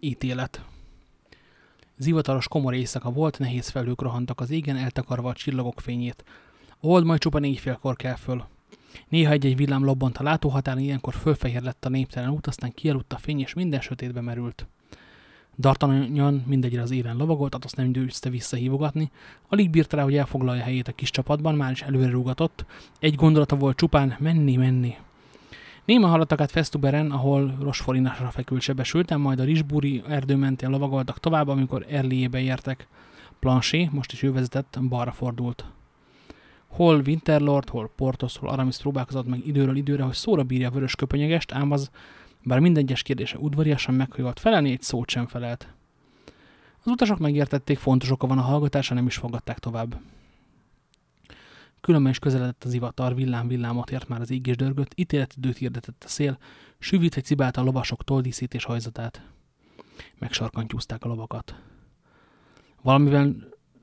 Ítélet Zivataros komor éjszaka volt, nehéz felhők rohantak az égen, eltakarva a csillagok fényét. Old majd csupa négyfélkor kell föl. Néha egy-egy villám lobbant a látóhatáron, ilyenkor fölfehér lett a néptelen út, aztán kialudt a fény, és minden sötétbe merült. D'Artagnan mindegyre az élen lovagolt, azt nem győzte visszahívogatni. Alig bírta rá, hogy elfoglalja helyét a kis csapatban, már is előre rúgatott. Egy gondolata volt csupán, menni, menni. Néma haladtak át Festuberen, ahol Rosforinásra fekült sebesülten, majd a Risburi erdő mentén lovagoltak tovább, amikor Erliébe értek. Planché, most is ő vezetett, balra fordult. Hol Winterlord, hol Portos, hol Aramis próbálkozott meg időről időre, hogy szóra bírja a vörös köpönyegest, ám az, bár minden egyes kérdése udvariasan meghajolt felelni, egy szót sem felelt. Az utasok megértették, fontos oka van a hallgatása, nem is fogadták tovább. Különben is közeledett az ivatar, villám-villámot ért már az ég és dörgött, ítéletidőt hirdetett a szél, süvít cibált a lovasok toldíszít és hajzatát. Megsarkantyúzták a lovakat. Valamivel,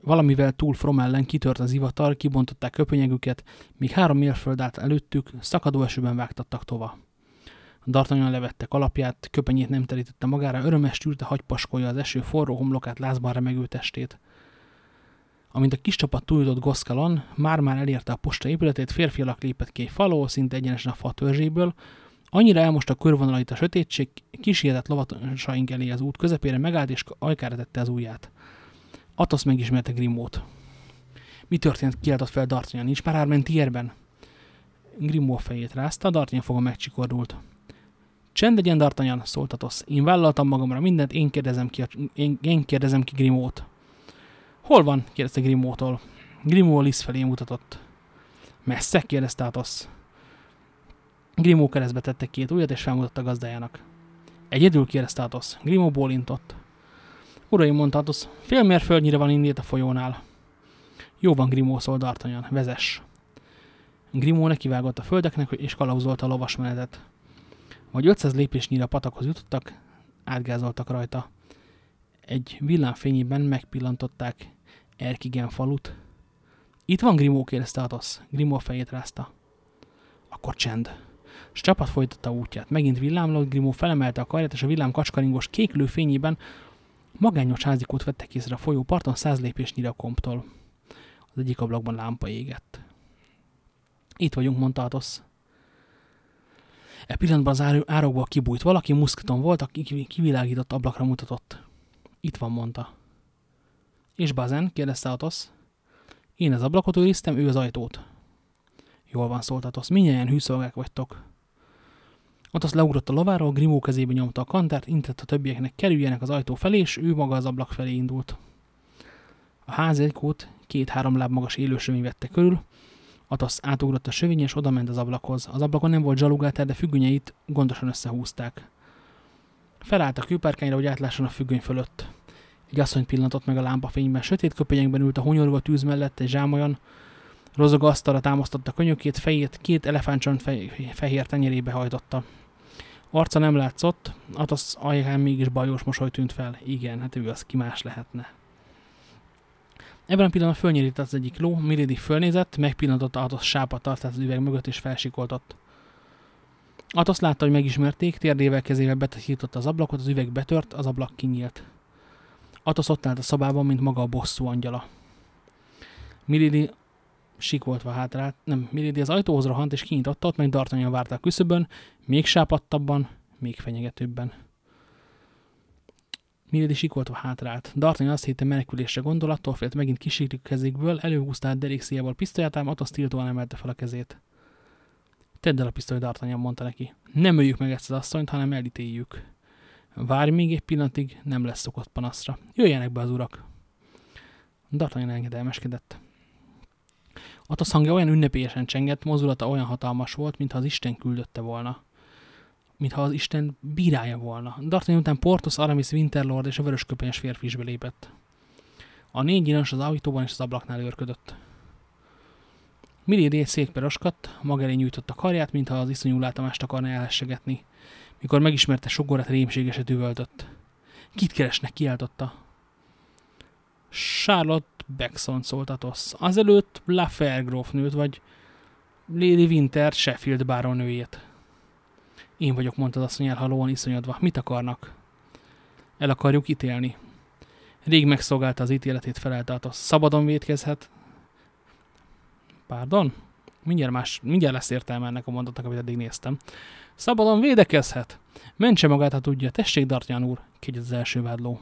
valamivel túl from ellen kitört az ivatar, kibontották köpönyegüket, míg három mérföld állt előttük, szakadó esőben vágtattak tova. Dartanyan levette kalapját, köpenyét nem terítette magára, örömes tűrte hagypaskolja az eső forró homlokát, lázban remegő testét. Amint a kis csapat túljutott Goszkalon, már-már elérte a posta épületét, férfi alak lépett ki egy faló, szinte egyenesen a fa törzséből, Annyira elmosta a körvonalait a sötétség, kisietett lovatosaink elé az út közepére megállt, és ajkára tette az ujját. Atos megismerte Grimót. Mi történt? Kiáltott fel D'Artagnan. Nincs már Armentierben? Grimmó fejét rázta, D'Artagnan foga megcsikordult. Csend legyen, D'Artagnan, szólt Atos. Én vállaltam magamra mindent, én kérdezem ki, a, én, én kérdezem ki Grimót. Hol van? kérdezte Grimótól. Grimó a Lisz felé mutatott. Messze? kérdezte Atos. Grimó keresztbe tette két ujjat, és felmutatta gazdájának. Egyedül kérdezte Atos. Grimó bólintott. Uraim, mondta Atos, fél mérföldnyire van indít a folyónál. Jó van, Grimó, szólt D'Artagnan, vezess. Grimó nekivágott a földeknek, és kalauzolta a lovasmenetet. Vagy 500 lépésnyire a patakhoz jutottak, átgázoltak rajta. Egy villámfényében megpillantották Erkigen falut. Itt van Grimó, kérdezte Atos. Grimó fejét rázta. Akkor csend. S csapat folytatta útját. Megint villámlott, Grimó felemelte a karját, és a villám kacskaringos kéklő fényében magányos házikót vettek észre a folyóparton száz lépésnyire a komptól. Az egyik ablakban lámpa égett. Itt vagyunk, mondta Atos. E pillanatban az árokból kibújt valaki, muszkaton volt, aki kivilágított ablakra mutatott. Itt van, mondta. És Bazen? kérdezte Atos. Én az ablakot őriztem, ő az ajtót. Jól van, szólt Atos. Mindjárt hűszolgák vagytok. Atos leugrott a lováról, Grimó kezébe nyomta a kantárt, intett a többieknek kerüljenek az ajtó felé, és ő maga az ablak felé indult. A ház egykót két-három láb magas élősömény vette körül, Atos átugrott a sövény, és odament az ablakhoz. Az ablakon nem volt zsalugátár, de függönyeit gondosan összehúzták. Felállt a kőpárkányra, hogy átlásson a függöny fölött. Egy asszony pillantott meg a lámpafényben, sötét köpenyekben ült a hunyorva tűz mellett egy zsámolyan, rozog asztalra támasztotta könyökét, fejét két elefántcsont fej, fehér tenyerébe hajtotta. Arca nem látszott, Atos alján mégis bajós mosoly tűnt fel. Igen, hát ő az, ki más lehetne. Ebben a pillanatban fölnyerített az egyik ló, Milady fölnézett, megpillantotta Atos sápat tartát az üveg mögött és felsikoltott. Atos látta, hogy megismerték, térdével kezével betaszította az ablakot, az üveg betört, az ablak kinyílt. Atos ott állt a szobában, mint maga a bosszú angyala. Milady sikoltva hátrált, nem, Milady az ajtóhoz rohant és kinyitotta, ott meg D'Artagnan várta a küszöbön, még sápadtabban, még fenyegetőbben. Milady sikoltva hátrált. D'Artagnan azt hitte menekülésre gondolattól, félt megint kisírik kezékből, előhúzta át derékszíjával pisztolyát, ám Atos tiltóan emelte fel a kezét. Tedd el a pisztolyt, D'Artagnan mondta neki. Nem öljük meg ezt az asszonyt, hanem elítéljük. Várj még egy pillanatig, nem lesz szokott panaszra. Jöjjenek be az urak. D'Artagnan engedelmeskedett. Atos hangja olyan ünnepélyesen csengett, mozulata olyan hatalmas volt, mintha az Isten küldötte volna. Mintha az Isten bírája volna. D'Artagnan után Portos, Aramis, Winterlord és a vörösköpenyes férfi is belépett. A négy inas az ajtóban és az ablaknál őrködött. Milady egy székbe roskadt, maga elé nyújtotta karját, mintha az iszonyú látomást akarna elhessegetni. Mikor megismerte sogorát, rémségeset üvöltött. Kit keresnek, kiáltotta. Charlotte Beckson szólt Atos. Azelőtt Lafer grófnőt, vagy Lady Winter Sheffield bárónőjét. Én vagyok, mondta az asszony elhalóan iszonyodva. Mit akarnak? El akarjuk ítélni. Rég megszolgálta az ítéletét, felelte Atos. Szabadon védkezhet. Pardon? Mindjárt, más, mindjárt lesz értelme ennek a mondatnak, amit eddig néztem. Szabadon védekezhet. Mentse magát, ha tudja. Tessék, Dartján úr, kegyed az első vádló.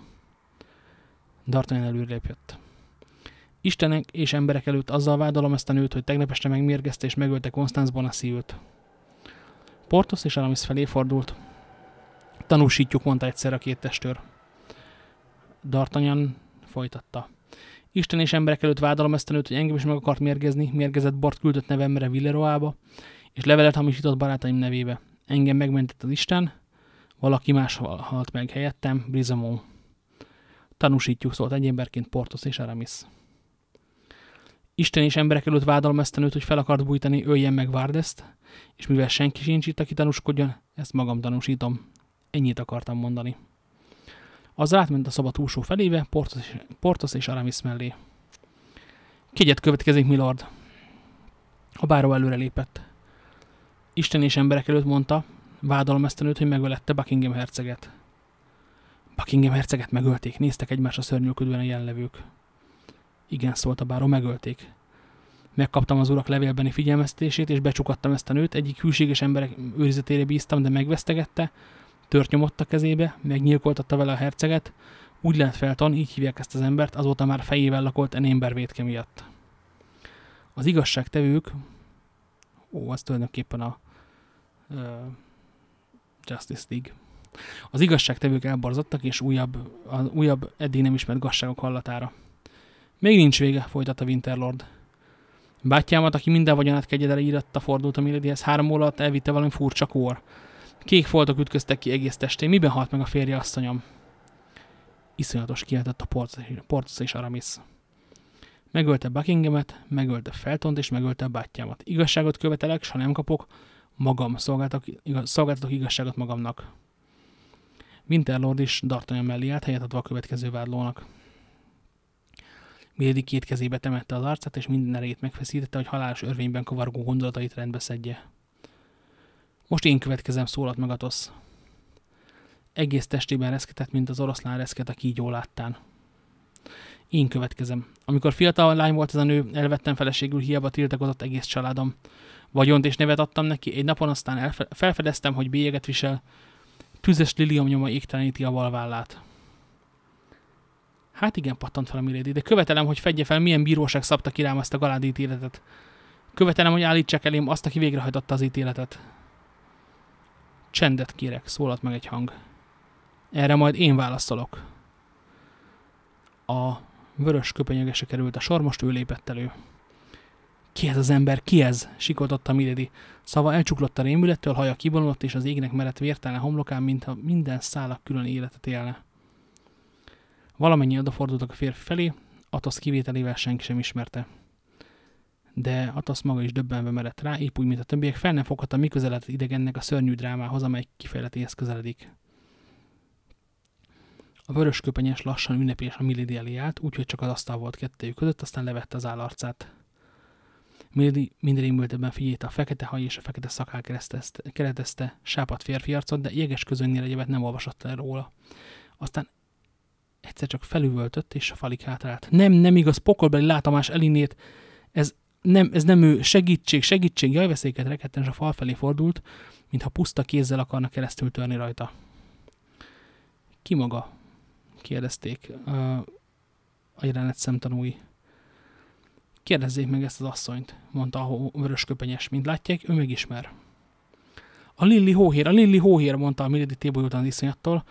Dartján előrelépjött. Istenek és emberek előtt azzal vádolom ezt a nőt, hogy tegnap este megmérgezte és megölte Constance Bonacieux-t. Portos és Aramis felé fordult. Tanúsítjuk, mondta egyszer a két testőr. D'Artagnan folytatta. Isten és emberek előtt vádalom ezt a nőt, hogy engem is meg akart mérgezni, mérgezett bort küldött nevemre Villeroába, és levelet hamisított barátaim nevébe. Engem megmentett az Isten, valaki más halt meg helyettem, Brizamon. Tanúsítjuk, szólt egy emberként Portos és Aramis. Isten és emberek előtt vádalom ezt a nőt, hogy fel akart bújtani, öljen meg Várdeszt, és mivel senki sincs itt, aki tanúskodjon, ezt magam tanúsítom. Ennyit akartam mondani. Az átment a szoba túlsó felébe, Portos, és Aramis mellé. Kegyet következik, milord. A báró előre lépett. Isten és emberek előtt mondta, a nőt, hogy megölette Buckingham herceget. Buckingham herceget megölték, néztek egymásra szörnyűködően a jelenlevők. Igen, szólt a báró, megölték. Megkaptam az urak levélbeni figyelmeztetését, és becsukattam ezt a nőt, egyik hűséges emberek őrizetére bíztam, de megvesztegette, tört nyomott a kezébe, megnyilkoltatta vele a herceget, úgy lehet felton, így hívják ezt az embert, azóta már fejével lakolt en ember vétke miatt. Az igazságtevők, ó, az tulajdonképpen a Justice League. Az igazságtevők elborzottak, és újabb, az újabb, eddig nem ismert gazságok hallatára. Még nincs vége, folytatta Winterlord. Bátyámat, aki minden vagyonát kegyedele íratta, fordult a Miladyhez, három óra alatt elvitte valami furcsa kór. Kék foltok ütköztek ki egész testén. Miben halt meg a férje, asszonyom? Iszonyatos kiáltott a Portos és Aramis. Megölte Buckinghamet, megölte Feltont és megölte bátyámat. Igazságot követelek, s ha nem kapok, magam szolgáltatok, igaz, szolgáltatok igazságot magamnak. Winterlord is D'Artagnan mellé állt, helyet adva a következő vádlónak. Milady két kezébe temette az arcát, és minden erejét megfeszítette, hogy halálos örvényben kavargó gondolatait rendbe szedje. Most én következem, szólalt meg Atosz. Egész testében reszketett, mint az oroszlán reszket a kígyó láttán. Én következem. Amikor fiatal lány volt ez a nő, elvettem feleségül, hiába tiltakozott egész családom. Vagyont és nevet adtam neki, egy napon aztán elfe felfedeztem, hogy bélyeget visel, tüzes lilium nyoma égteleníti a valvállát. Hát igen, pattant fel a Milady, de követelem, hogy fedje fel, milyen bíróság szabta ki rám ezt a galádi ítéletet. Követelem, hogy állítsák elém azt, aki végrehajtotta az ítéletet. Csendet kérek, szólalt meg egy hang. Erre majd én válaszolok. A vörös köpenyegese került a sor, most ő lépett elő. Ki ez az ember? Ki ez? sikoltotta Milady. Szava elcsuklott a rémülettől, haja kivonulott, és az égnek merett vértelen homlokán, mintha minden szálak külön életet élne. Valamennyi odafordultak a férfi felé, Atosz kivételével senki sem ismerte. De Atosz maga is döbbenve merett rá, épp úgy, mint a többiek, fel nem foghatta, mi idegennek a szörnyű drámához, amely kifejletéhez közeledik. A vörös köpenyes lassan ünnepés a Milady elé állt, úgyhogy csak az asztal volt kettőjük között, aztán levette az állarcát. Milady minden rémültebben figyelte a fekete haj és a fekete szakál keretezte sápat férfi arcot, de jeges közönnél egyébet nem olvasott el róla. Aztán egyszer csak felüvöltött, és a falig hátrált. Nem, nem igaz, pokolbeli látomás elinét, ez nem, ez nem ő, segítség, segítség, jaj, veszélyeket reketten, és a fal felé fordult, mintha puszta kézzel akarna keresztül törni rajta. Ki maga? kérdezték a jelenet szemtanúi. Kérdezzék meg ezt az asszonyt, mondta a vörös köpenyes, mint látják, ő megismer. A Lilli hóhér, a Lilli hóhér, mondta a Milady tébolyultan iszonyattól,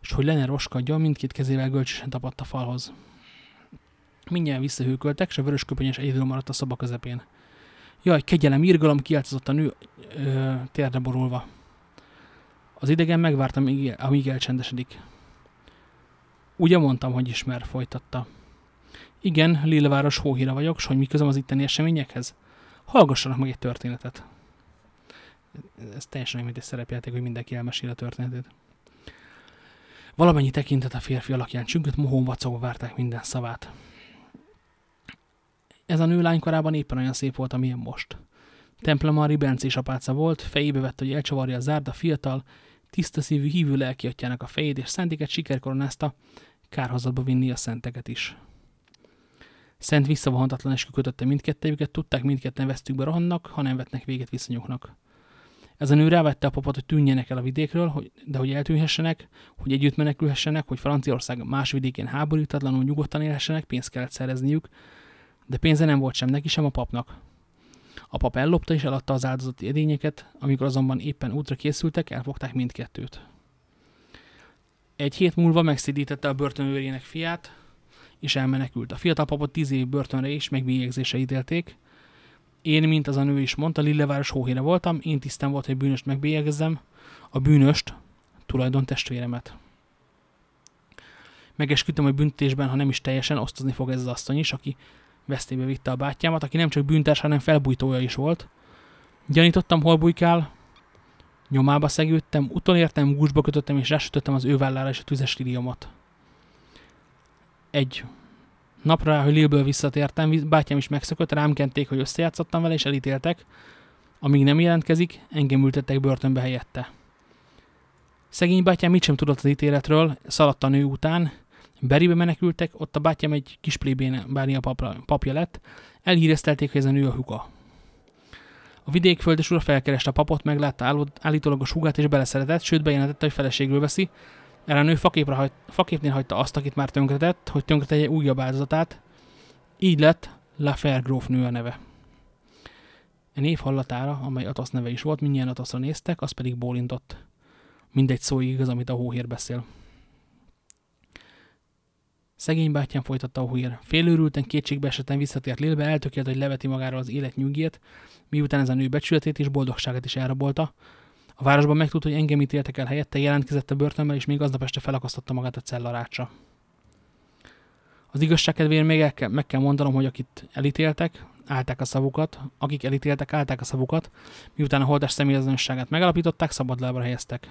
és hogy Lene roskadja, mindkét kezével gölcsösen tapadt a falhoz. Mindjárt visszahűköltek, és a vörösköpenyes egyedül maradt a szoba közepén. Jaj, kegyelem, irgalom, kiáltozott a nő, ö, térdre borulva. Az idegen megvárta, amíg, amíg elcsendesedik. Ugye mondtam, hogy ismer, folytatta. Igen, Lilleváros hóhíra vagyok, s hogy mi közöm az itteni eseményekhez? Hallgassanak meg egy történetet. Ez teljesen mint egy szerepjáték, hogy mindenki elmesél a történetét. Valamennyi tekintet a férfi alakján csüngött, mohón vacogva várták minden szavát. Ez a nő lánykorában éppen olyan szép volt, amilyen most. Temploma ribencés apáca volt, fejébe vett, hogy elcsavarja a zárda, fiatal, tiszta szívű hívő lelki atyának a fejét, és szentiket sikerkoronázta, kárhozatba vinni a szenteket is. Szent visszavonhatatlan eskü kötötte mindkettőjüket, tudták mindketten vesztükbe rohannak, ha nem vetnek véget viszonyuknak. Ez a nő rávette a papot, hogy tűnjenek el a vidékről, hogy, de hogy eltűnhessenek, hogy együtt menekülhessenek, hogy Franciaország más vidékén háborítatlanul nyugodtan élhessenek, pénzt kellett szerezniük, de pénze nem volt sem neki, sem a papnak. A pap ellopta és eladta az áldozati edényeket, amikor azonban éppen útra készültek, elfogták mindkettőt. Egy hét múlva megszidítette a börtönőrének fiát, és elmenekült. A fiatal papot tíz év börtönre is megbélyegzése ítélték. Én, mint az a nő is mondta, Lilleváros hóhére voltam, én tisztem volt, hogy bűnöst megbélyegezzem, a bűnöst, tulajdon testvéremet. Megesküdtem, hogy büntetésben, ha nem is teljesen, osztozni fog ez az asszony is, aki vesztébe vitte a bátyámat, aki nem csak bűntárs, hanem felbújtója is volt. Gyanítottam, hol bujkál, nyomába szegődtem, utolértem, gúzsba kötöttem és rásütöttem az ő vállára és a tüzes liliomot. Egy napra, hogy Lilből visszatértem, bátyám is megszökött, rám kenték, hogy összejátszottam vele, és elítéltek. Amíg nem jelentkezik, engem ültettek börtönbe helyette. Szegény bátyám mit sem tudott az ítéletről, szaladt a nő után, Beribe menekültek, ott a bátyám egy kis plébén bárnia papra, papja lett, elhíreztelték, hogy ez a a huga. A vidékföldes ura felkereste a papot, meglátta állítólag a hugát és beleszeretett, sőt bejelentette, hogy feleségül veszi. Erre a nő faképre hagy, faképnél hagyta azt, akit már tönkretett, hogy tönkretegye újabb áldozatát. Így lett La nő a neve. E név hallatára, amely Atosz neve is volt, mindjárt Atoszra néztek, az pedig bólintott. Mindegy szó igaz, amit a hóhér beszél. Szegény bátyám folytatta a hújér. Félőrülten, kétségbe esetten visszatért Lilbe, eltökélt, hogy leveti magáról az élet nyugét, miután ez a nő becsületét és boldogságát is elrabolta. A városban megtudta, hogy engem ítéltek el helyette, jelentkezett a börtönben, és még aznap este felakasztotta magát a cellarácsra. Az igazság kedvéért még el kell, meg kell mondanom, hogy akit elítéltek, állták a szavukat, akik elítéltek, állták a szavukat, miután a holdás személyazonosságát megalapították, szabadlábra helyeztek.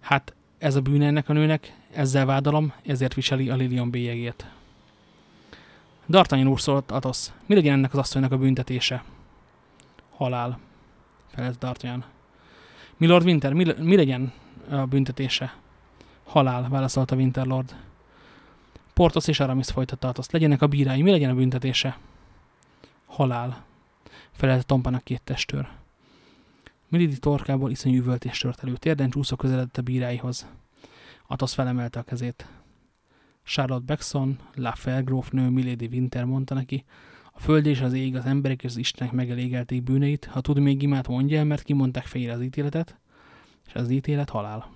Hát ez a bűn ennek a nőnek, ezzel vádalom, ezért viseli a Lilian bélyegét. D'Artagnan úr szólt Atosz, mi legyen ennek az asszonynak a büntetése? Halál, felelt D'Artagnan. Milord Winter, mi, mi legyen a büntetése? Halál, válaszolta Winterlord. Portos és Aramis folytatta Atosz, legyenek a bírái, mi legyen a büntetése? Halál, felelte Tompának két testőr. Milidi torkából iszonyú üvöltés tört elő. Térden csúszó közeledett a bíráihoz. Atosz felemelte a kezét. Charlotte Beckson, La nő, Milady Winter mondta neki, a föld és az ég, az emberek és az Istenek megelégelték bűneit, ha tud még imát mondja mert kimondták fejére az ítéletet, és az ítélet halál.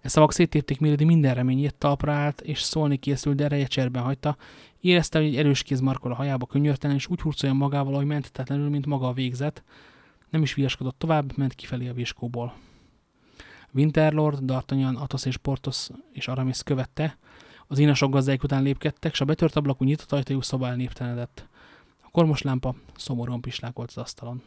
E szavak széttépték Milady minden reményét, talpra állt, és szólni készült, de ereje cserben hagyta. Érezte, hogy egy erős kéz markol a hajába könyörtelen, és úgy hurcolja magával, hogy mentetetlenül, mint maga a végzet, nem is viaskodott tovább, ment kifelé a viskóból. Winterlord, D'Artagnan, Athos és Portos és Aramis követte, az inasok gazdáik után lépkedtek, s a betört ablakú nyitott ajtajú szobál néptelenedett. A kormos lámpa szomorúan pislákolt az asztalon.